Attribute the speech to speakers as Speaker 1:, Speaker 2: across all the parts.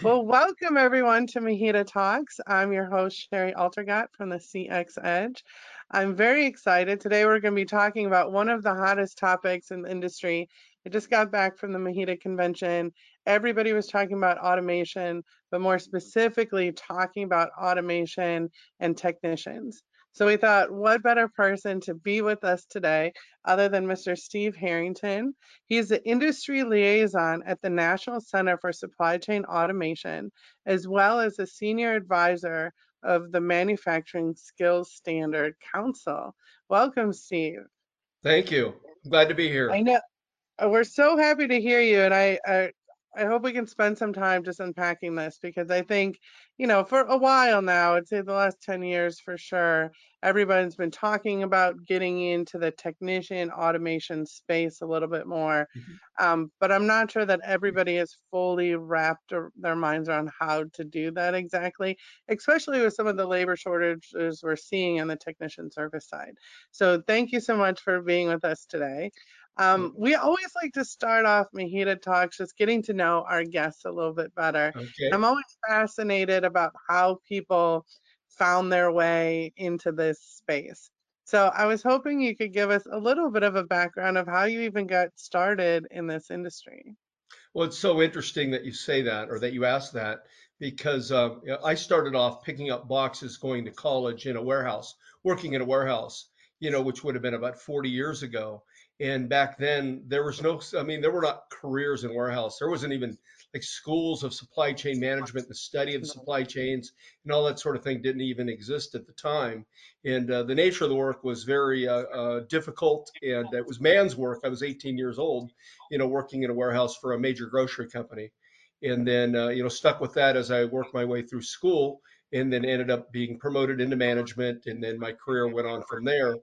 Speaker 1: Well, welcome everyone to MHEDA Talks. I'm your host, Shari Altergott from the CX Edge. I'm very excited. Today we're going to be talking about one of the hottest topics in the industry. I just got back from the MHEDA convention. Everybody was talking about automation, but more specifically, talking about automation and technicians. So we thought, what better person to be with us today other than Mr. Steve Harrington? He's the industry liaison at the National Center for Supply Chain Automation, as well as a senior advisor of the Manufacturing Skills Standard Council. Welcome, Steve.
Speaker 2: Thank you. Glad to be here.
Speaker 1: I know we're so happy to hear you, and I, I I hope we can spend some time just unpacking this because I think, you know, for a while now, I'd say the last 10 years for sure, everybody's been talking about getting into the technician automation space a little bit more. Mm-hmm. Um, but I'm not sure that everybody has fully wrapped their minds around how to do that exactly, especially with some of the labor shortages we're seeing on the technician service side. So thank you so much for being with us today. Um, we always like to start off MHEDA Talks just getting to know our guests a little bit better. Okay. I'm always fascinated about how people found their way into this space. So I was hoping you could give us a little bit of a background of how you even got started in this industry.
Speaker 2: Well, it's so interesting that you say that or that you ask that because uh, I started off picking up boxes going to college in a warehouse, working in a warehouse, you know, which would have been about 40 years ago. And back then, there was no, I mean, there were not careers in warehouse. There wasn't even like schools of supply chain management, the study of the supply chains, and all that sort of thing didn't even exist at the time. And uh, the nature of the work was very uh, uh, difficult, and it was man's work. I was 18 years old, you know, working in a warehouse for a major grocery company. And then, uh, you know, stuck with that as I worked my way through school and then ended up being promoted into management. And then my career went on from there.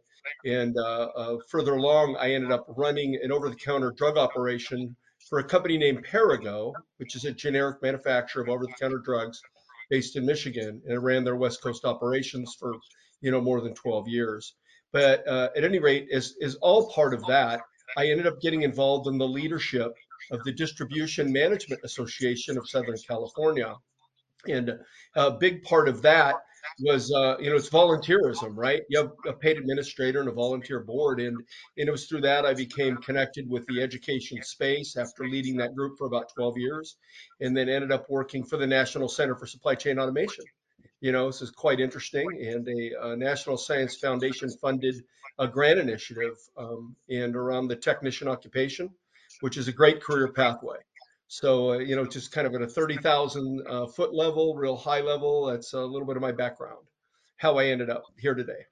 Speaker 2: And uh, uh, further along, I ended up running an over the counter drug operation for a company named Perrigo, which is a generic manufacturer of over the counter drugs based in Michigan. And I ran their West Coast operations for you know more than 12 years. But uh, at any rate, as is all part of that, I ended up getting involved in the leadership of the Distribution Management Association of Southern California. And a big part of that was uh, you know it's volunteerism right? You have a paid administrator and a volunteer board and and it was through that i became connected with the education space after leading that group for about 12 years and then ended up working for the national center for supply chain automation. You know this is quite interesting and a, a national science foundation funded a grant initiative um, and around the technician occupation which is a great career pathway so, uh, you know, just kind of at a 30,000 uh, foot level, real high level. That's a little bit of my background, how I ended up here today.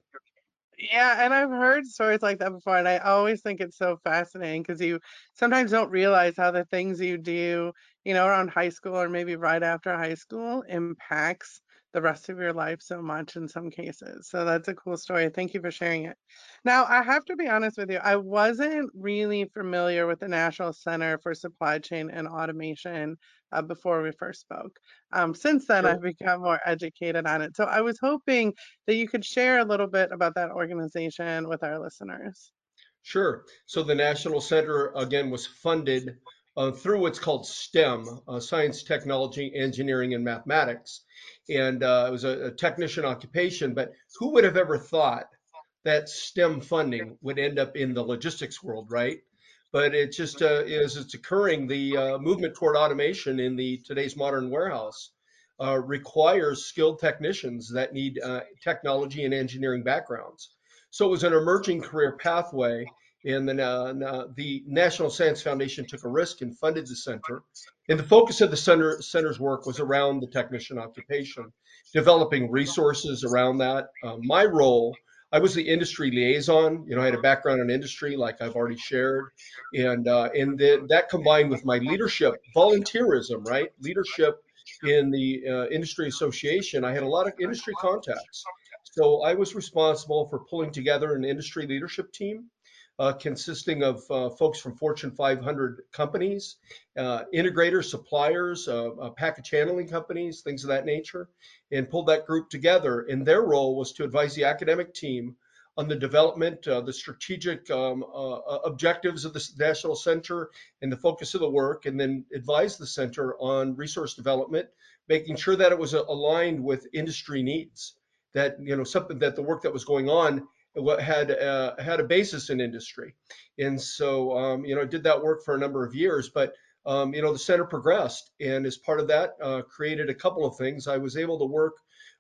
Speaker 1: Yeah, and I've heard stories like that before, and I always think it's so fascinating because you sometimes don't realize how the things you do, you know, around high school or maybe right after high school impacts the rest of your life so much in some cases. So that's a cool story. Thank you for sharing it. Now, I have to be honest with you, I wasn't really familiar with the National Center for Supply Chain and Automation uh, before we first spoke. Um, since then, sure. I've become more educated on it. So I was hoping that you could share a little bit about that organization with our listeners.
Speaker 2: Sure. So the National Center, again, was funded uh, through what's called STEM, uh, science, technology, engineering, and mathematics. And uh, it was a, a, technician occupation, but who would have ever thought that STEM funding would end up in the logistics world, right? But it just uh, as it's occurring, the uh, movement toward automation in the today's modern warehouse uh, requires skilled technicians that need technology and engineering backgrounds. So it was an emerging career pathway and then uh, the National Science Foundation took a risk and funded the center. And the focus of the center, center's work was around the technician occupation, developing resources around that. Uh, my role, I was the industry liaison. You know, I had a background in industry, like I've already shared, and uh, and that combined with my leadership, volunteerism, right? Leadership in the uh, industry association. I had a lot of industry contacts. So I was responsible for pulling together an industry leadership team uh, consisting of uh, folks from Fortune 500 companies, uh, integrators, suppliers, uh, uh, package handling companies, things of that nature, and pulled that group together. And their role was to advise the academic team on the development, uh, the strategic um, objectives of the National Center and the focus of the work, and then advise the center on resource development, making sure that it was aligned with industry needs. That you know something that the work that was going on had uh, had a basis in industry, and so um, you know did that work for a number of years. But um, you know the center progressed, and as part of that, uh, created a couple of things. I was able to work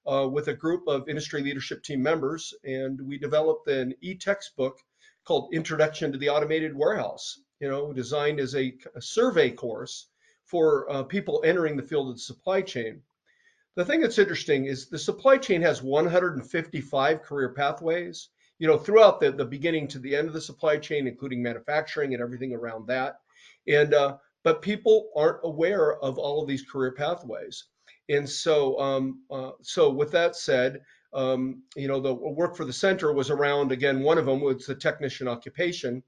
Speaker 2: uh, with a group of industry leadership team members, and we developed an e-textbook called Introduction to the Automated Warehouse. You know, designed as a, a survey course for uh, people entering the field of the supply chain. The thing that's interesting is the supply chain has 155 career pathways you know, throughout the, the beginning to the end of the supply chain, including manufacturing and everything around that. And uh, but people aren't aware of all of these career pathways. And so, um, uh, so with that said, um, you know, the work for the center was around again. One of them was the technician occupation,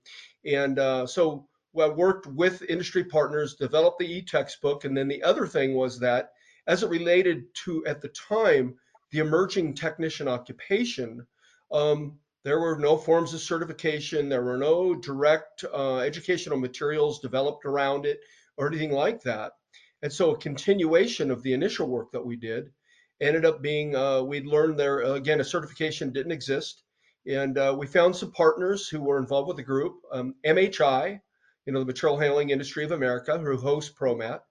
Speaker 2: and uh, so I worked with industry partners, developed the e-textbook, and then the other thing was that as it related to at the time the emerging technician occupation, um, there were no forms of certification. There were no direct uh, educational materials developed around it or anything like that. And so a continuation of the initial work that we did ended up being, uh, we'd learned there, again, a certification didn't exist. And uh, we found some partners who were involved with the group, um, MHI, you know, the Material Handling Industry of America, who hosts ProMat,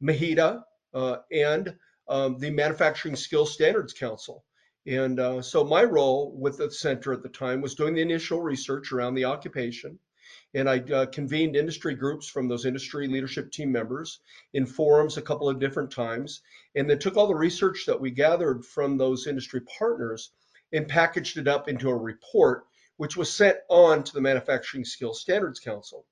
Speaker 2: MHEDA, uh, and um, the Manufacturing Skills Standards Council. And uh, so my role with the center at the time was doing the initial research around the occupation. And I uh, convened industry groups from those industry leadership team members in forums a couple of different times, and then took all the research that we gathered from those industry partners and packaged it up into a report, which was sent on to the Manufacturing Skills Standards Council.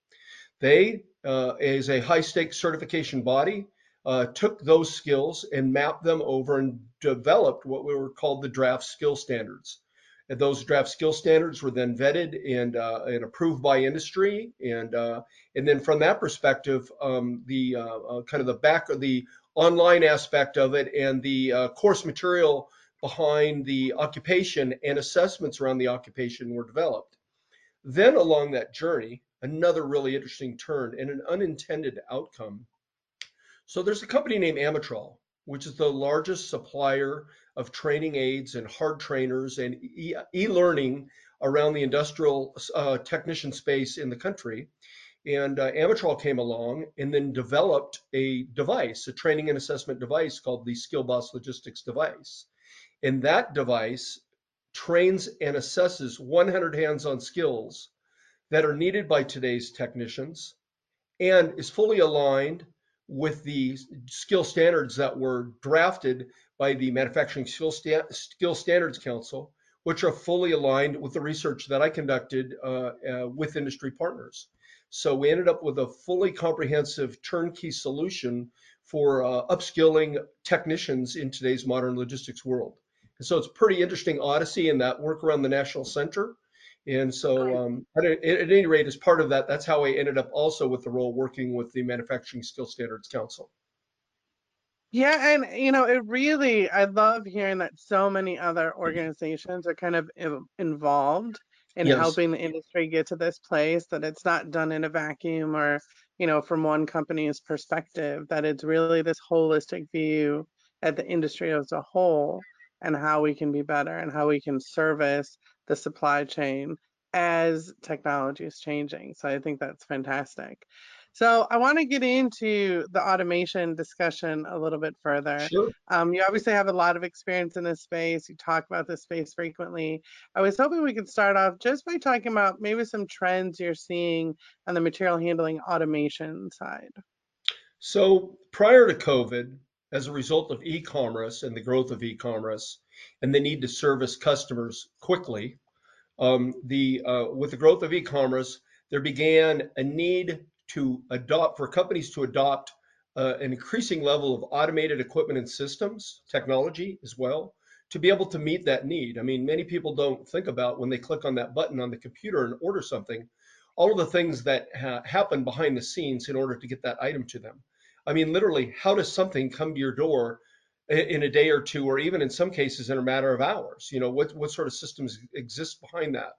Speaker 2: They, uh, as a high stakes certification body, uh, took those skills and mapped them over and developed what we were called the draft skill standards. And those draft skill standards were then vetted and, uh, and approved by industry. And, uh, and then from that perspective, um, the uh, uh, kind of the back of the online aspect of it and the uh, course material behind the occupation and assessments around the occupation were developed. Then along that journey, another really interesting turn and an unintended outcome so there's a company named Amatrol, which is the largest supplier of training aids and hard trainers and e-learning around the industrial uh, technician space in the country. And uh, Amatrol came along and then developed a device, a training and assessment device called the SkillBoss Logistics device. And that device trains and assesses 100 hands-on skills that are needed by today's technicians and is fully aligned with the skill standards that were drafted by the Manufacturing Skill, skill Standards Council, which are fully aligned with the research that I conducted uh, uh, with industry partners. So we ended up with a fully comprehensive turnkey solution for uh, upskilling technicians in today's modern logistics world. And so it's pretty interesting odyssey in that work around the National Center and so, um, at, at, any rate, as part of that, that's how I ended up also with the role working with the Manufacturing Skill Standards Council.
Speaker 1: Yeah, and you know, it really, I love hearing that so many other organizations are kind of involved in yes. helping the industry get to this place, that it's not done in a vacuum or, you know, from one company's perspective, that it's really this holistic view at the industry as a whole and how we can be better and how we can service the supply chain as technology is changing. So I think that's fantastic. So I want to get into the automation discussion a little bit further.
Speaker 2: Sure.
Speaker 1: Um, you obviously have a lot of experience in this space. You talk about this space frequently. I was hoping we could start off just by talking about maybe some trends you're seeing on the material handling automation side.
Speaker 2: So prior to COVID, as a result of e-commerce and the growth of e-commerce and the need to service customers quickly, um, the uh, with the growth of e-commerce, there began a need to adopt for companies to adopt uh, an increasing level of automated equipment and systems technology as well to be able to meet that need. I mean, many people don't think about when they click on that button on the computer and order something, all of the things that ha happen behind the scenes in order to get that item to them. I mean, literally, how does something come to your door in a day or two, or even in some cases in a matter of hours. You know, what, what sort of systems exist behind that?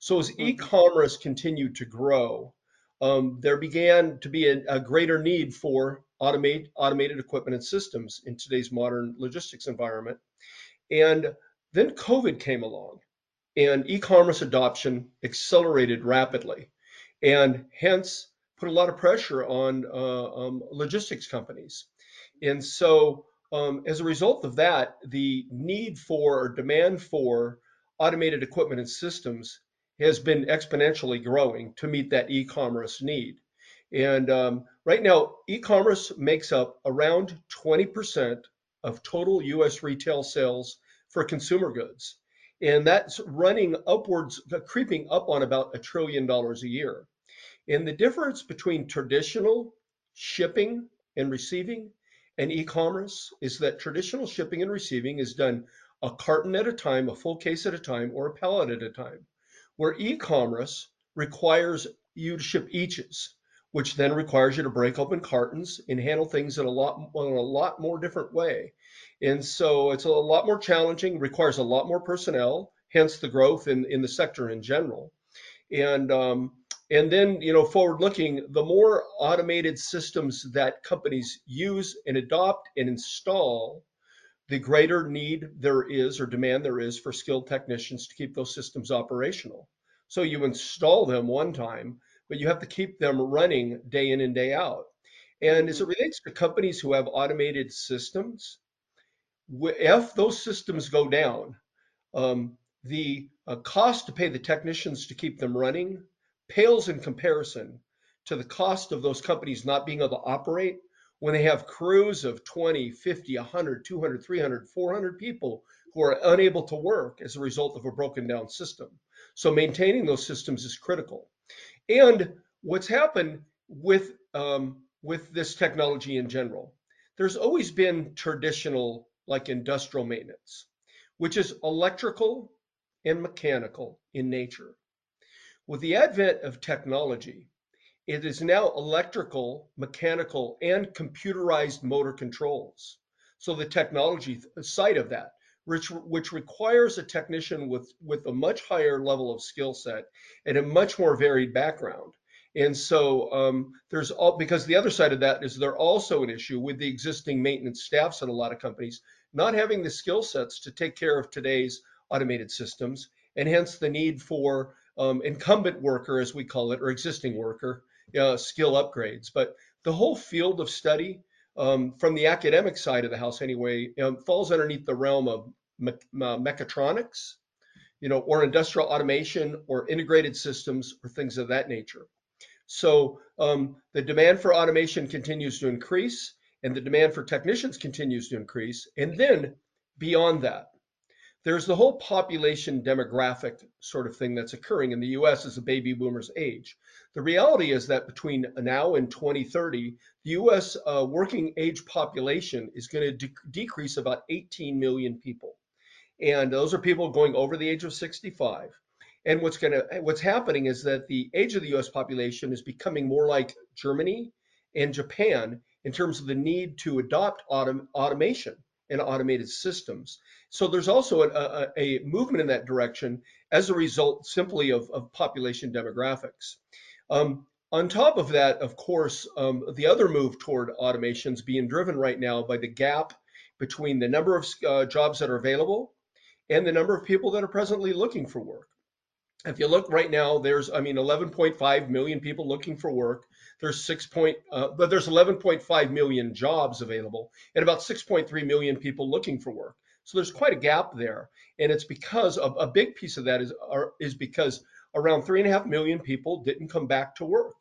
Speaker 2: So as
Speaker 1: Mhm.
Speaker 2: e-commerce continued to grow, um, there began to be a, a greater need for automate, automated equipment and systems in today's modern logistics environment. And then COVID came along and e-commerce adoption accelerated rapidly and hence put a lot of pressure on uh, um, logistics companies. And so um, as a result of that, the need for or demand for automated equipment and systems has been exponentially growing to meet that e-commerce need. And um, right now, e-commerce makes up around 20% of total US retail sales for consumer goods. And that's running upwards, creeping up on about a trillion dollars a year. And the difference between traditional shipping and receiving and e-commerce is that traditional shipping and receiving is done a carton at a time, a full case at a time, or a pallet at a time, where e-commerce requires you to ship eaches, which then requires you to break open cartons and handle things in a lot in a lot more different way. And so it's a lot more challenging, requires a lot more personnel, hence the growth in, in the sector in general. And um, and then, you know, forward looking, the more automated systems that companies use and adopt and install, the greater need there is or demand there is for skilled technicians to keep those systems operational. So you install them one time, but you have to keep them running day in and day out. And as it
Speaker 1: Mhm.
Speaker 2: relates to companies who have automated systems, if those systems go down, um, the uh, cost to pay the technicians to keep them running pales in comparison to the cost of those companies not being able to operate when they have crews of 20, 50, 100, 200, 300, 400 people who are unable to work as a result of a broken down system. So maintaining those systems is critical. And what's happened with um, with this technology in general, there's always been traditional like industrial maintenance, which is electrical and mechanical in nature. With the advent of technology, it is now electrical, mechanical, and computerized motor controls. So the technology side of that, which, which requires a technician with, with a much higher level of skill set and a much more varied background. And so um, there's all because the other side of that is there also an issue with the existing maintenance staffs at a lot of companies not having the skill sets to take care of today's automated systems, and hence the need for um, incumbent worker, as we call it, or existing worker uh, skill upgrades. But the whole field of study, um, from the academic side of the house anyway, um, falls underneath the realm of me- uh, mechatronics, you know, or industrial automation, or integrated systems, or things of that nature. So um, the demand for automation continues to increase, and the demand for technicians continues to increase. And then beyond that, there's the whole population demographic sort of thing that's occurring in the US as the baby boomers age. The reality is that between now and 2030, the US uh, working age population is going to de- decrease about 18 million people. And those are people going over the age of 65. And what's going to what's happening is that the age of the US population is becoming more like Germany and Japan in terms of the need to adopt autom- automation and automated systems. So there's also a, a, a, movement in that direction as a result simply of, of population demographics. Um, on top of that, of course, um, the other move toward automation is being driven right now by the gap between the number of uh, jobs that are available and the number of people that are presently looking for work. If you look right now, there's, I mean, 11.5 million people looking for work. There's six point, uh, but there's 11.5 million jobs available, and about 6.3 million people looking for work. So there's quite a gap there, and it's because of, a big piece of that is are, is because around three and a half million people didn't come back to work,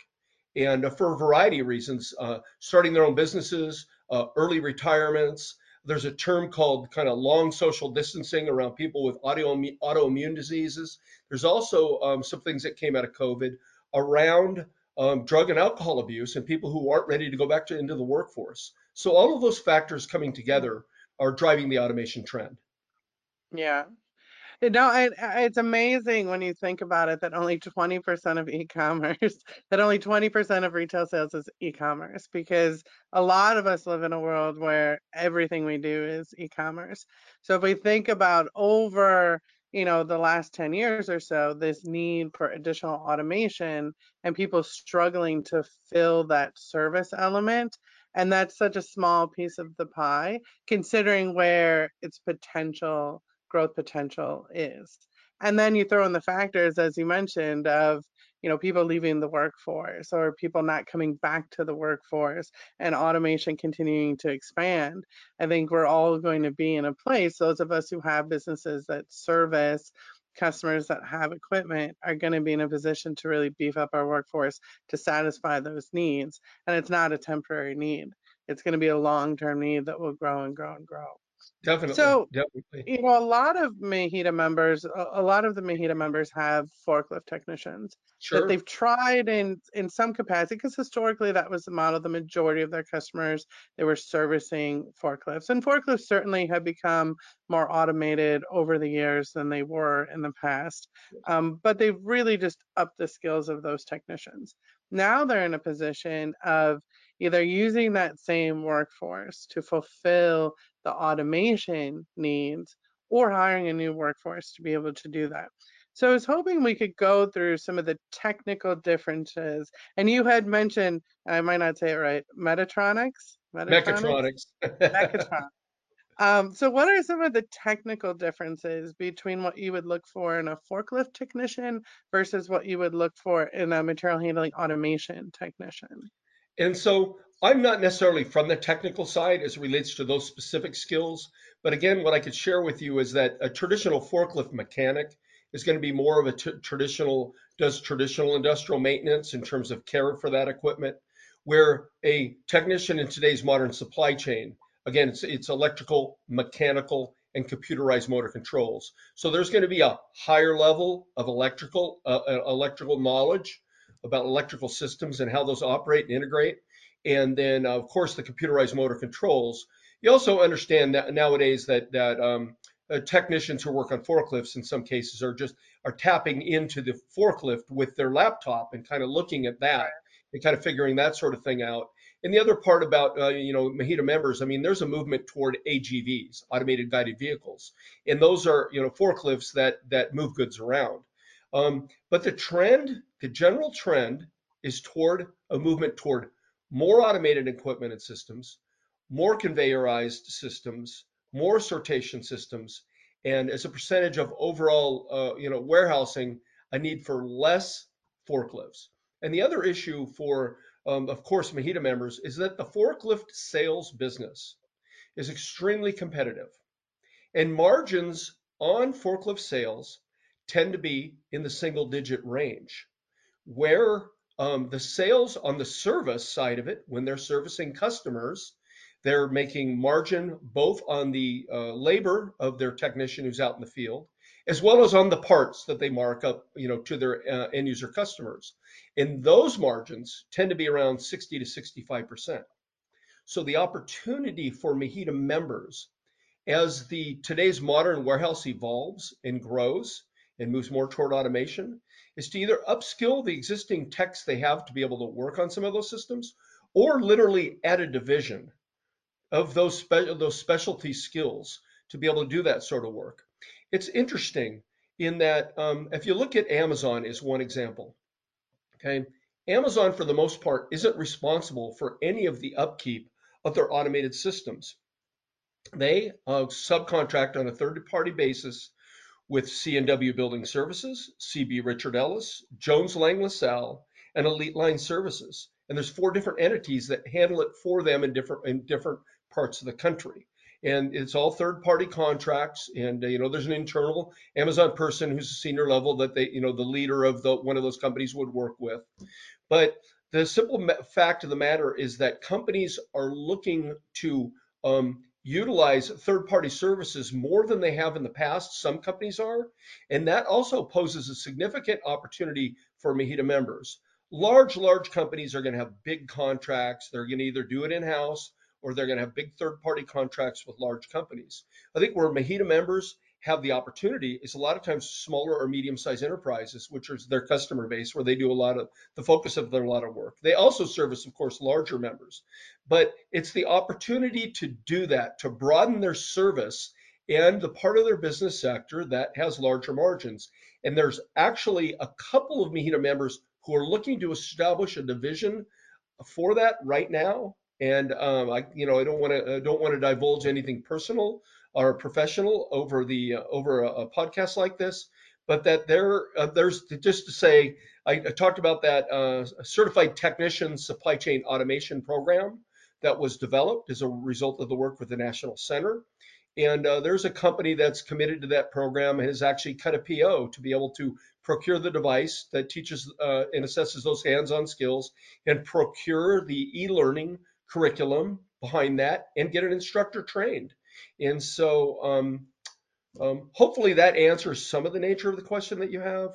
Speaker 2: and uh, for a variety of reasons, uh, starting their own businesses, uh, early retirements, there's a term called kind of long social distancing around people with autoimmune, autoimmune diseases. There's also um, some things that came out of COVID around um, drug and alcohol abuse and people who aren't ready to go back to, into the workforce. So all of those factors coming together are driving the automation trend.
Speaker 1: Yeah. No, it's amazing when you think about it that only 20% of e-commerce, that only 20% of retail sales is e-commerce because a lot of us live in a world where everything we do is e-commerce. So if we think about over, you know, the last 10 years or so, this need for additional automation and people struggling to fill that service element, and that's such a small piece of the pie, considering where its potential growth potential is. And then you throw in the factors, as you mentioned, of you know people leaving the workforce or people not coming back to the workforce and automation continuing to expand. I think we're all going to be in a place, those of us who have businesses that service customers that have equipment are going to be in a position to really beef up our workforce to satisfy those needs. And it's not a temporary need. It's going to be a long-term need that will grow and grow and grow.
Speaker 2: Definitely,
Speaker 1: So
Speaker 2: definitely.
Speaker 1: you know, a lot of MHEDA members, a lot of the MHEDA members have forklift technicians that they've tried in in some capacity, because historically that was the model. The majority of their customers, they were servicing forklifts, and forklifts certainly have become more automated over the years than they were in the past. Um, but they've really just upped the skills of those technicians. Now they're in a position of either using that same workforce to fulfill the automation needs or hiring a new workforce to be able to do that. So I was hoping we could go through some of the technical differences. And you had mentioned, I might not say it right, Metatronics? Metatronics?
Speaker 2: Mechatronics.
Speaker 1: Mechatronics. Um, so what are some of the technical differences between what you would look for in a forklift technician versus what you would look for in a material handling automation technician?
Speaker 2: And so I'm not necessarily from the technical side as it relates to those specific skills. But again, what I could share with you is that a traditional forklift mechanic is going to be more of a traditional, does traditional industrial maintenance in terms of care for that equipment, where a technician in today's modern supply chain, again, it's, it's electrical, mechanical, and computerized motor controls. So there's going to be a higher level of electrical, uh, uh, electrical knowledge about electrical systems and how those operate and integrate. And then, of course, the computerized motor controls. You also understand that nowadays that that um, uh, technicians who work on forklifts in some cases are just are tapping into the forklift with their laptop and kind of looking at that and kind of figuring that sort of thing out. And the other part about uh, you know MHEDA members, I mean, there's a movement toward AGVs, automated guided vehicles, and those are you know forklifts that that move goods around. Um, but the trend, the general trend, is toward a movement toward more automated equipment and systems, more conveyorized systems, more sortation systems, and as a percentage of overall, uh, you know, warehousing, a need for less forklifts. And the other issue for, um, of course, MHEDA members is that the forklift sales business is extremely competitive, and margins on forklift sales tend to be in the single digit range, where um, the sales on the service side of it, when they're servicing customers, they're making margin both on the uh, labor of their technician who's out in the field, as well as on the parts that they mark up, you know, to their uh, end user customers. And those margins tend to be around 60 to 65 percent. So the opportunity for MHEDA members as the today's modern warehouse evolves and grows and moves more toward automation is to either upskill the existing techs they have to be able to work on some of those systems or literally add a division of those spe- those specialty skills to be able to do that sort of work. It's interesting in that um, if you look at Amazon is one example. Okay, Amazon for the most part isn't responsible for any of the upkeep of their automated systems. They uh, subcontract on a third-party basis with C&W Building Services, CB Richard Ellis, Jones Lang LaSalle, and Elite Line Services. And there's four different entities that handle it for them in different in different parts of the country. And it's all third-party contracts. And uh, you know, there's an internal Amazon person who's a senior level that they, you know, the leader of the one of those companies would work with. But the simple fact of the matter is that companies are looking to um, utilize third party services more than they have in the past. Some companies are. And that also poses a significant opportunity for MHEDA members. Large, large companies are going to have big contracts. They're going to either do it in house or they're going to have big third party contracts with large companies. I think where MHEDA members have the opportunity is a lot of times smaller or medium-sized enterprises, which is their customer base, where they do a lot of the focus of their lot of work. They also service, of course, larger members, but it's the opportunity to do that, to broaden their service and the part of their business sector that has larger margins. And there's actually a couple of MHEDA members who are looking to establish a division for that right now. And um, I, you know, I don't want to don't want to divulge anything personal or professional over the uh, over a, a, podcast like this, but that there uh, there's just to say I, I talked about that uh, certified technician supply chain automation program that was developed as a result of the work with the National Center. And uh, there's a company that's committed to that program and has actually cut a PO to be able to procure the device that teaches uh, and assesses those hands-on skills and procure the e-learning curriculum behind that and get an instructor trained. And so um, um, hopefully that answers some of the nature of the question that you have.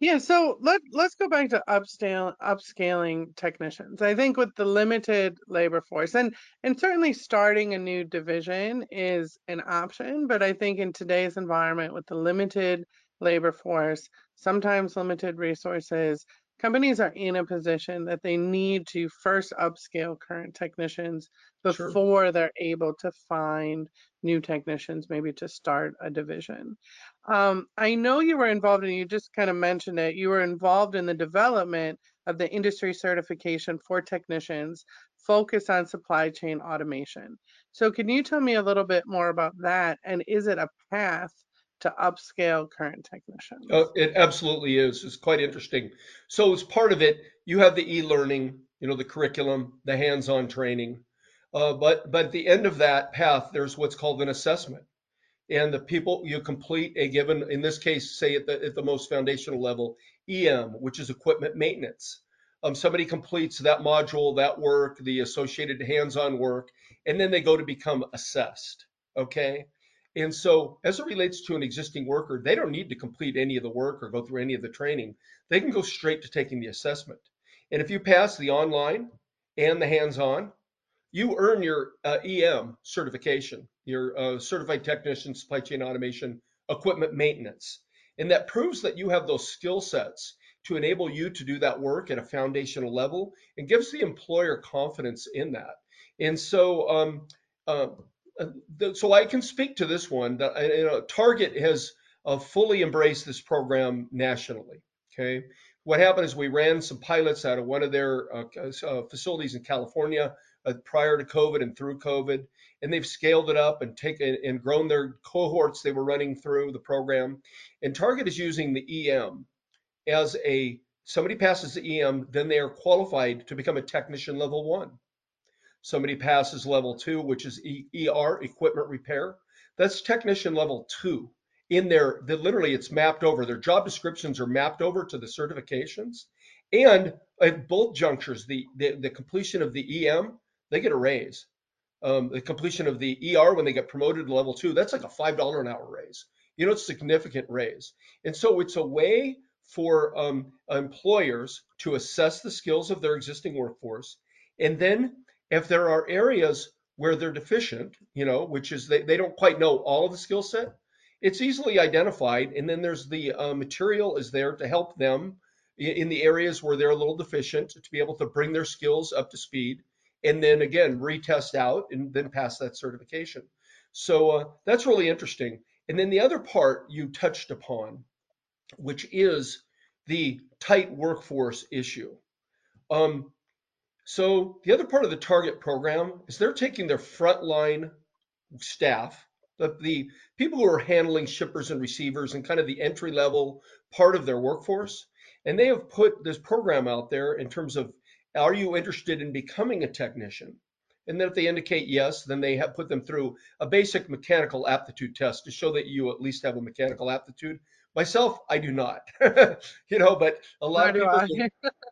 Speaker 1: Yeah, so let let's go back to upscale upscaling technicians. I think with the limited labor force and and certainly starting a new division is an option, but I think in today's environment with the limited labor force, sometimes limited resources, companies are in a position that they need to first upscale current technicians before sure. they're able to find new technicians, maybe to start a division. Um, I know you were involved, and you just kind of mentioned it, you were involved in the development of the industry certification for technicians focused on supply chain automation. So, can you tell me a little bit more about that? And is it a path to upscale current technicians?
Speaker 2: Oh, it absolutely is. It's quite interesting. So, as part of it, you have the e learning, you know, the curriculum, the hands on training. Uh, but but at the end of that path, there's what's called an assessment, and the people you complete a given, in this case, say at the at the most foundational level, EM, which is equipment maintenance. Um, somebody completes that module, that work, the associated hands-on work, and then they go to become assessed. Okay. And so, as it relates to an existing worker, they don't need to complete any of the work or go through any of the training. They can go straight to taking the assessment. And if you pass the online and the hands on, you earn your uh, EM certification, your uh, certified technician supply chain automation equipment maintenance. And that proves that you have those skill sets to enable you to do that work at a foundational level and gives the employer confidence in that. And so, um, uh, so I can speak to this one know, Target has uh, fully embraced this program nationally. Okay, what happened is we ran some pilots out of one of their uh, uh, facilities in California uh, prior to COVID and through COVID, and they've scaled it up and taken and grown their cohorts they were running through the program. And Target is using the EM as a somebody passes the EM, then they are qualified to become a technician level one. Somebody passes level two, which is ER equipment repair. That's technician level two. In there, the, literally, it's mapped over. Their job descriptions are mapped over to the certifications, and at both junctures, the, the, the completion of the EM they get a raise. Um, the completion of the ER when they get promoted to level two, that's like a $5 an hour raise. You know, it's a significant raise. And so it's a way for um, employers to assess the skills of their existing workforce. And then if there are areas where they're deficient, you know, which is they, they don't quite know all of the skill set, it's easily identified. And then there's the uh, material is there to help them in the areas where they're a little deficient to be able to bring their skills up to speed and then again retest out and then pass that certification. So uh, that's really interesting. And then the other part you touched upon, which is the tight workforce issue. Um, so the other part of the target program is they're taking their frontline staff, the, the people who are handling shippers and receivers and kind of the entry level part of their workforce, and they have put this program out there in terms of are you interested in becoming a technician? And then if they indicate yes, then they have put them through a basic mechanical aptitude test to show that you at least have a mechanical aptitude. Myself, I do not, you know, but a lot of people,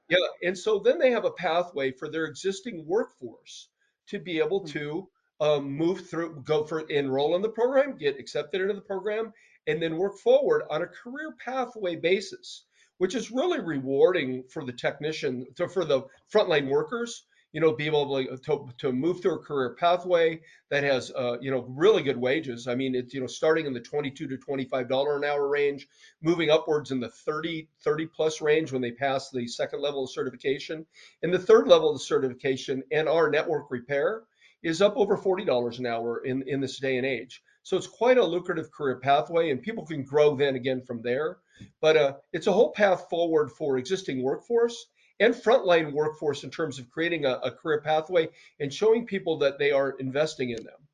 Speaker 2: yeah. And so then they have a pathway for their existing workforce to be able hmm. to um, move through, go for enroll in the program, get accepted into the program, and then work forward on a career pathway basis which is really rewarding for the technician, for the frontline workers. You know, be able to, to move through a career pathway that has, uh, you know, really good wages. I mean, it's, you know, starting in the 22 to $25 an hour range, moving upwards in the 30, 30 plus range when they pass the second level of certification. And the third level of certification and our network repair is up over $40 an hour in, in this day and age. So it's quite a lucrative career pathway, and people can grow then again from there. But uh, it's a whole path forward for existing workforce and frontline workforce in terms of creating a, a career pathway and showing people that they are investing in them.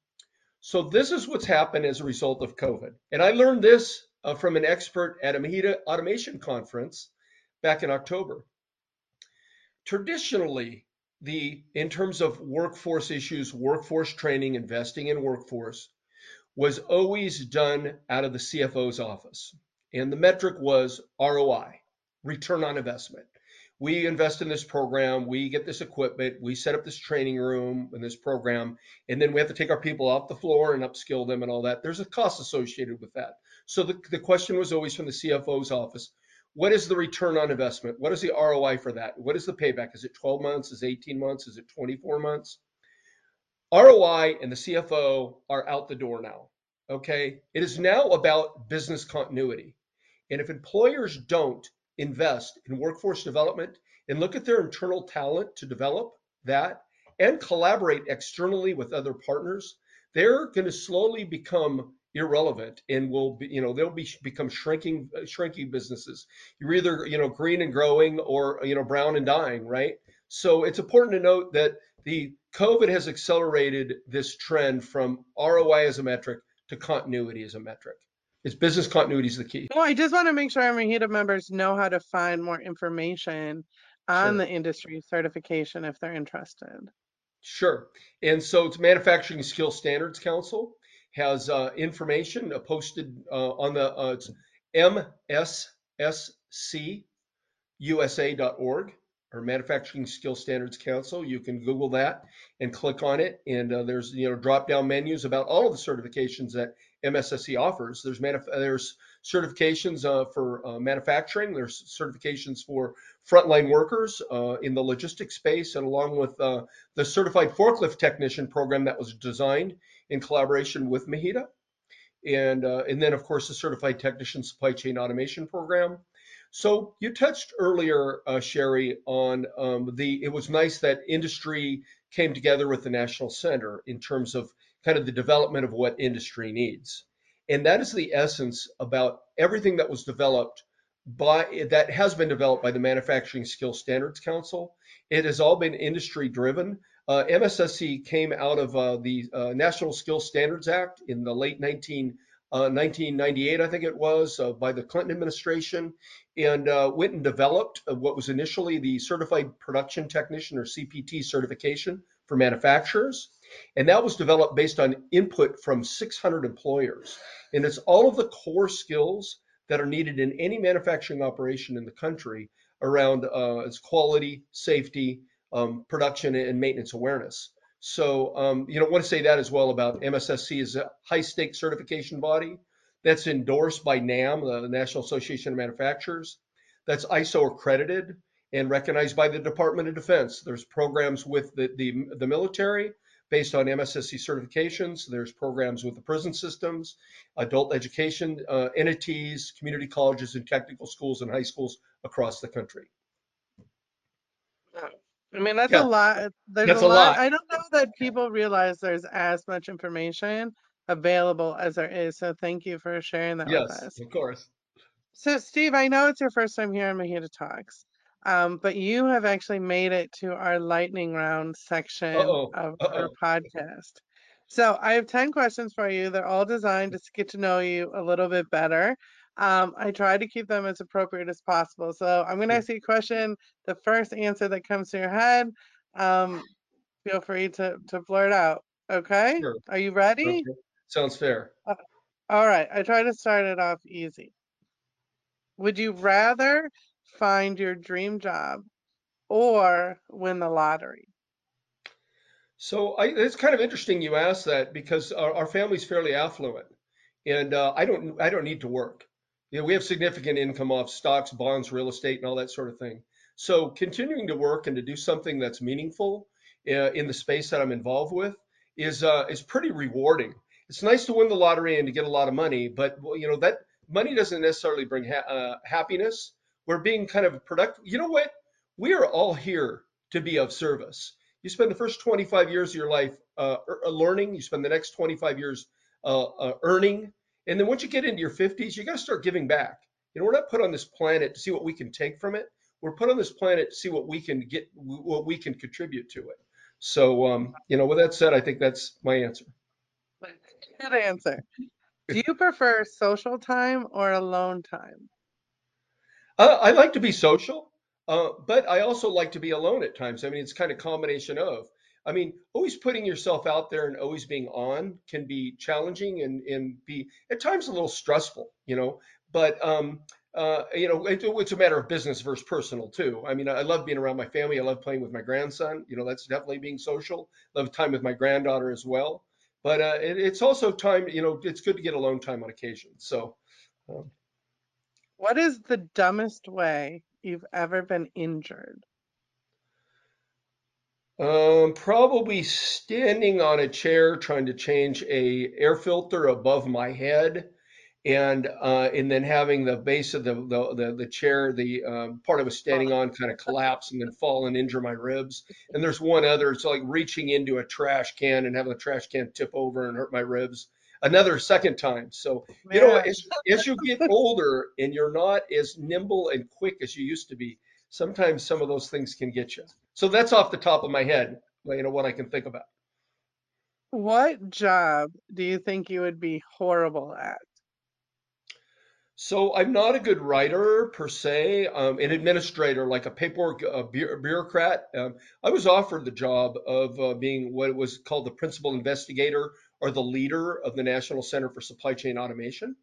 Speaker 2: So this is what's happened as a result of COVID. And I learned this uh, from an expert at a MHEDA Automation Conference back in October. Traditionally, the in terms of workforce issues, workforce training, investing in workforce was always done out of the CFO's office. And the metric was ROI, return on investment we invest in this program, we get this equipment, we set up this training room and this program, and then we have to take our people off the floor and upskill them and all that. There's a cost associated with that. So the, the question was always from the CFO's office, what is the return on investment? What is the ROI for that? What is the payback? Is it 12 months? Is it 18 months? Is it 24 months? ROI and the CFO are out the door now. Okay. It is now about business continuity. And if employers don't invest in workforce development and look at their internal talent to develop that and collaborate externally with other partners, they're going to slowly become irrelevant and will be, you know, they'll be become shrinking, uh, shrinking businesses. You're either, you know, green and growing or, you know, brown and dying, right? So it's important to note that the COVID has accelerated this trend from ROI as a metric to continuity as a metric. It's business continuity is the key.
Speaker 1: Well, I just want to make sure our MHEDA members know how to find more information on
Speaker 2: Sure.
Speaker 1: the industry certification if they're interested.
Speaker 2: Sure. And so it's Manufacturing Skill Standards Council has uh, information uh, posted uh, on the uh, it's msscusa.org or Manufacturing Skill Standards Council. You can Google that and click on it, and uh, there's you know drop down menus about all of the certifications that MSSC offers. There's there's certifications uh, for uh, manufacturing. There's certifications for frontline workers uh, in the logistics space, and along with uh, the certified forklift technician program that was designed in collaboration with MHEDA, and uh, and then of course the certified technician supply chain automation program. So you touched earlier, uh, Shari, on um, the. It was nice that industry came together with the National Center in terms of kind of the development of what industry needs, and that is the essence about everything that was developed by that has been developed by the Manufacturing Skill Standards Council. It has all been industry driven. Uh, MSSC came out of uh, the uh, National Skill Standards Act in the late 19 uh, 1998, I think it was, uh, by the Clinton administration, and uh, went and developed uh, what was initially the Certified Production Technician or CPT certification for manufacturers. And that was developed based on input from 600 employers. And it's all of the core skills that are needed in any manufacturing operation in the country around uh, its quality, safety, um, production, and maintenance awareness. So, um, you know, I want to say that as well about MSSC is a high stakes certification body that's endorsed by NAM, the National Association of Manufacturers, that's ISO accredited and recognized by the Department of Defense. There's programs with the, the, the military based on MSSC certifications. There's programs with the prison systems, adult education uh, entities, community colleges, and technical schools and high schools across the country.
Speaker 1: I mean, that's
Speaker 2: Yeah.
Speaker 1: a lot. There's
Speaker 2: That's
Speaker 1: a lot.
Speaker 2: lot.
Speaker 1: I don't know that people realize there's as much information available as there is. So thank you for sharing that with us.
Speaker 2: Yes, of course.
Speaker 1: So, Steve, I know it's your first time here on MHEDA Talks, um, but you have actually made it to our lightning round section
Speaker 2: Uh-oh,
Speaker 1: of our
Speaker 2: uh-oh.
Speaker 1: podcast. So, I have 10 questions for you. They're all designed to get to know you a little bit better. Um, I try to keep them as appropriate as possible. So, I'm going to ask you a question. The first answer that comes to your head, um, feel free to, to blurt out. Okay?
Speaker 2: Sure.
Speaker 1: Are you ready?
Speaker 2: Okay. Sounds fair.
Speaker 1: All right. I try to start it off easy. Would you rather find your dream job or win the lottery?
Speaker 2: So I, it's kind of interesting you asked that because our, our family's fairly affluent, and uh, I don't I don't need to work. You know, we have significant income off stocks, bonds, real estate, and all that sort of thing. So continuing to work and to do something that's meaningful uh, in the space that I'm involved with is uh, is pretty rewarding. It's nice to win the lottery and to get a lot of money, but you know that money doesn't necessarily bring ha- uh, happiness. We're being kind of productive. You know what? We are all here to be of service. You spend the first 25 years of your life uh, learning. You spend the next 25 years uh, uh, earning, and then once you get into your 50s, you got to start giving back. You know, we're not put on this planet to see what we can take from it. We're put on this planet to see what we can get, what we can contribute to it. So, um, you know, with that said, I think that's my answer.
Speaker 1: Good answer. Do you prefer social time or alone time?
Speaker 2: Uh, I like to be social, uh, but I also like to be alone at times. I mean, it's kind of a combination of. I mean, always putting yourself out there and always being on can be challenging and, and be at times a little stressful, you know. But um, uh, you know, it, it's a matter of business versus personal too. I mean, I love being around my family. I love playing with my grandson. You know, that's definitely being social. Love time with my granddaughter as well. But uh, it, it's also time. You know, it's good to get alone time on occasion. So. Um,
Speaker 1: what is the dumbest way you've ever been injured?
Speaker 2: Um, probably standing on a chair trying to change a air filter above my head and uh, and then having the base of the the, the, the chair, the um, part I was standing on, kind of collapse and then fall and injure my ribs. And there's one other, it's like reaching into a trash can and having the trash can tip over and hurt my ribs. Another second time. So you know, as, as you get older and you're not as nimble and quick as you used to be, sometimes some of those things can get you. So that's off the top of my head, you know, what I can think about.
Speaker 1: What job do you think you would be horrible at?
Speaker 2: So I'm not a good writer per se, um, an administrator, like a paperwork a bureaucrat. Um, I was offered the job of uh, being what was called the principal investigator or the leader of the National Center for Supply Chain Automation.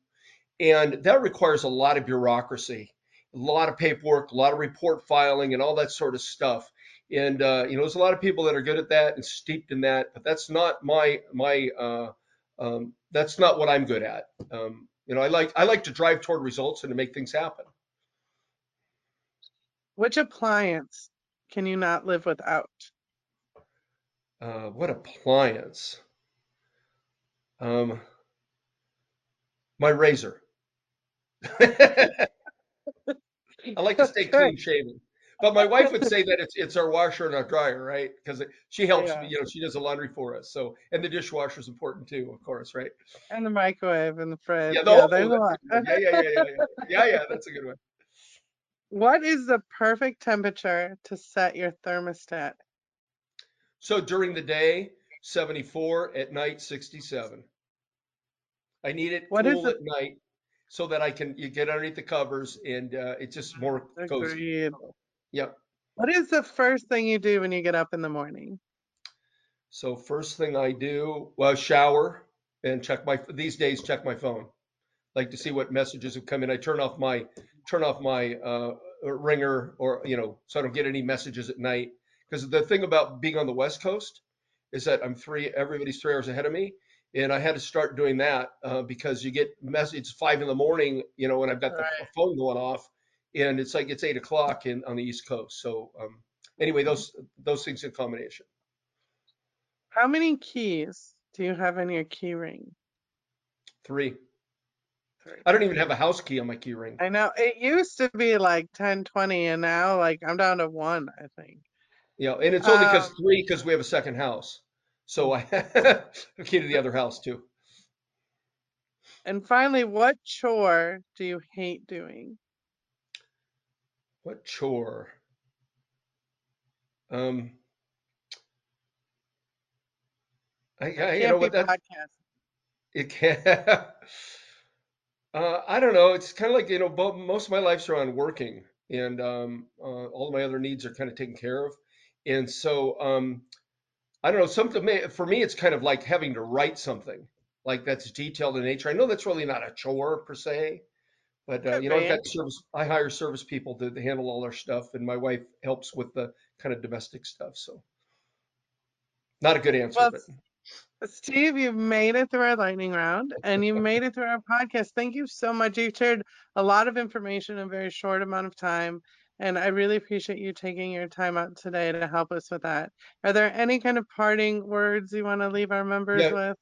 Speaker 2: And that requires a lot of bureaucracy, a lot of paperwork, a lot of report filing, and all that sort of stuff. And uh, you know, there's a lot of people that are good at that and steeped in that, but that's not my my uh, um, that's not what I'm good at. Um, you know, I like I like to drive toward results and to make things happen.
Speaker 1: Which appliance can you not live without?
Speaker 2: Uh, what appliance? Um, my razor. I like to stay clean shaven. But my wife would say that it's it's our washer and our dryer, right? Because she helps yeah. me, you know, she does the laundry for us. So and the dishwasher is important too, of course, right?
Speaker 1: And the microwave and the fridge. Yeah, the yeah, there's a lot.
Speaker 2: yeah, yeah, yeah, yeah, yeah, yeah, yeah. That's a good one.
Speaker 1: What is the perfect temperature to set your thermostat?
Speaker 2: So during the day, 74. At night, 67. I need it what cool at night so that I can you get underneath the covers and uh, it's just more cozy. Yep.
Speaker 1: What is the first thing you do when you get up in the morning?
Speaker 2: So first thing I do, well, shower and check my these days check my phone, like to see what messages have come in. I turn off my turn off my uh, ringer or you know so I don't get any messages at night. Because the thing about being on the West Coast is that I'm three everybody's three hours ahead of me, and I had to start doing that uh, because you get messages five in the morning, you know, when I've got right. the phone going off, and it's like it's eight o'clock in on the East Coast. So um, anyway, those those things in combination.
Speaker 1: How many keys do you have in your key ring?
Speaker 2: Three. Three. I don't even have a house key on my key ring.
Speaker 1: I know it used to be like 10, 20, and now like I'm down to one, I think.
Speaker 2: Yeah, and it's only because um, three because we have a second house, so I have key to the other house too.
Speaker 1: And finally, what chore do you hate doing?
Speaker 2: What chore? Um, I, I you know what that podcast. it can. uh, I don't know. It's kind of like you know, most of my life's around working, and um, uh, all of my other needs are kind of taken care of, and so um, I don't know. Something for me, it's kind of like having to write something like that's detailed in nature. I know that's really not a chore per se, but uh, you know, I've got service. I hire service people to, handle all our stuff, and my wife helps with the kind of domestic stuff. So, not a good answer. Well,
Speaker 1: but. Steve, you've made it through our lightning round, and you've made it through our podcast. Thank you so much. You've shared a lot of information in a very short amount of time. And I really appreciate you taking your time out today to help us with that. Are there any kind of parting words you want to leave our members
Speaker 2: Yeah.
Speaker 1: with?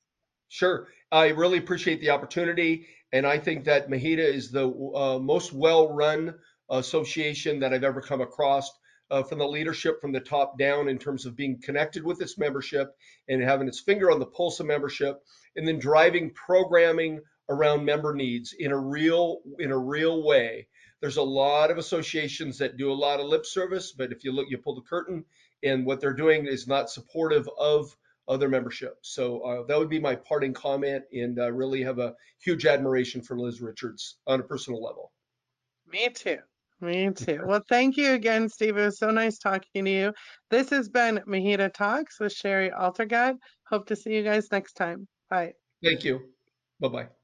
Speaker 2: Sure. I really appreciate the opportunity. And I think that MHEDA is the uh, most well run association that I've ever come across uh, from the leadership from the top down in terms of being connected with its membership and having its finger on the pulse of membership and then driving programming around member needs in a real in a real way there's a lot of associations that do a lot of lip service but if you look you pull the curtain and what they're doing is not supportive of other membership so uh, that would be my parting comment and i really have a huge admiration for liz richards on a personal level
Speaker 1: Me too. Me too. Well, thank you again, Steve. It was so nice talking to you. This has been MHEDA Talks with Shari Altergott. Hope to see you guys next time. Bye.
Speaker 2: thank you bye-bye